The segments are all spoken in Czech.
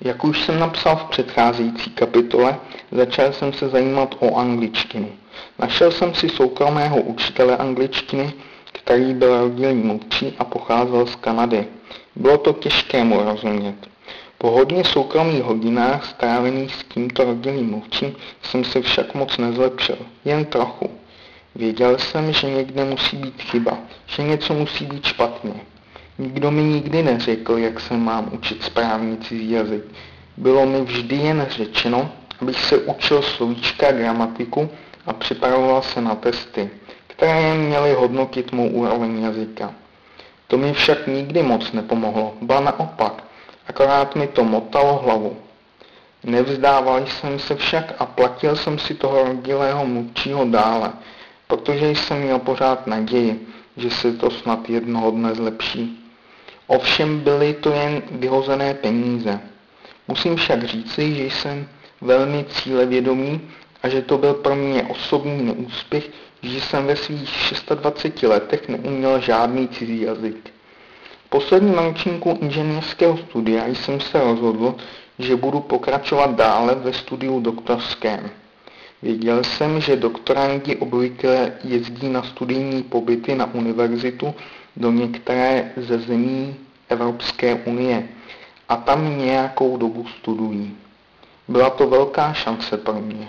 Jak už jsem napsal v předcházející kapitole, začal jsem se zajímat o angličtinu. Našel jsem si soukromého učitele angličtiny, který byl rodilý mluvčí a pocházel z Kanady. Bylo to těžké mu rozumět. Po hodně soukromých hodinách strávených s tímto rodilým mluvčím jsem se však moc nezlepšil, jen trochu. Věděl jsem, že někde musí být chyba, že něco musí být špatně. Nikdo mi nikdy neřekl, jak se mám učit správně cizí jazyk. Bylo mi vždy jen řečeno, abych se učil slovíčka gramatiku a připravoval se na testy, které měly hodnotit mou úroveň jazyka. To mi však nikdy moc nepomohlo, ba naopak, akorát mi to motalo hlavu. Nevzdával jsem se však a platil jsem si toho rodilého mluvčího dále, protože jsem měl pořád naději, že se to snad jednoho dne zlepší. Ovšem byly to jen vyhozené peníze. Musím však říci, že jsem velmi cílevědomý a že to byl pro mě osobní neúspěch, že jsem ve svých 26 letech neuměl žádný cizí jazyk. V posledním ročníku inženýrského studia jsem se rozhodl, že budu pokračovat dále ve studiu doktorském. Věděl jsem, že doktorandi obvykle jezdí na studijní pobyty na univerzitu do některé ze zemí Evropské unie a tam nějakou dobu studují. Byla to velká šance pro mě.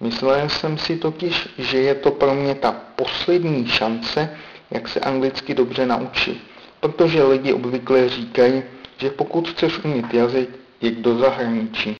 Myslel jsem si totiž, že je to pro mě ta poslední šance, jak se anglicky dobře naučit, protože lidi obvykle říkají, že pokud chceš umět jazyk, jď do zahraničí.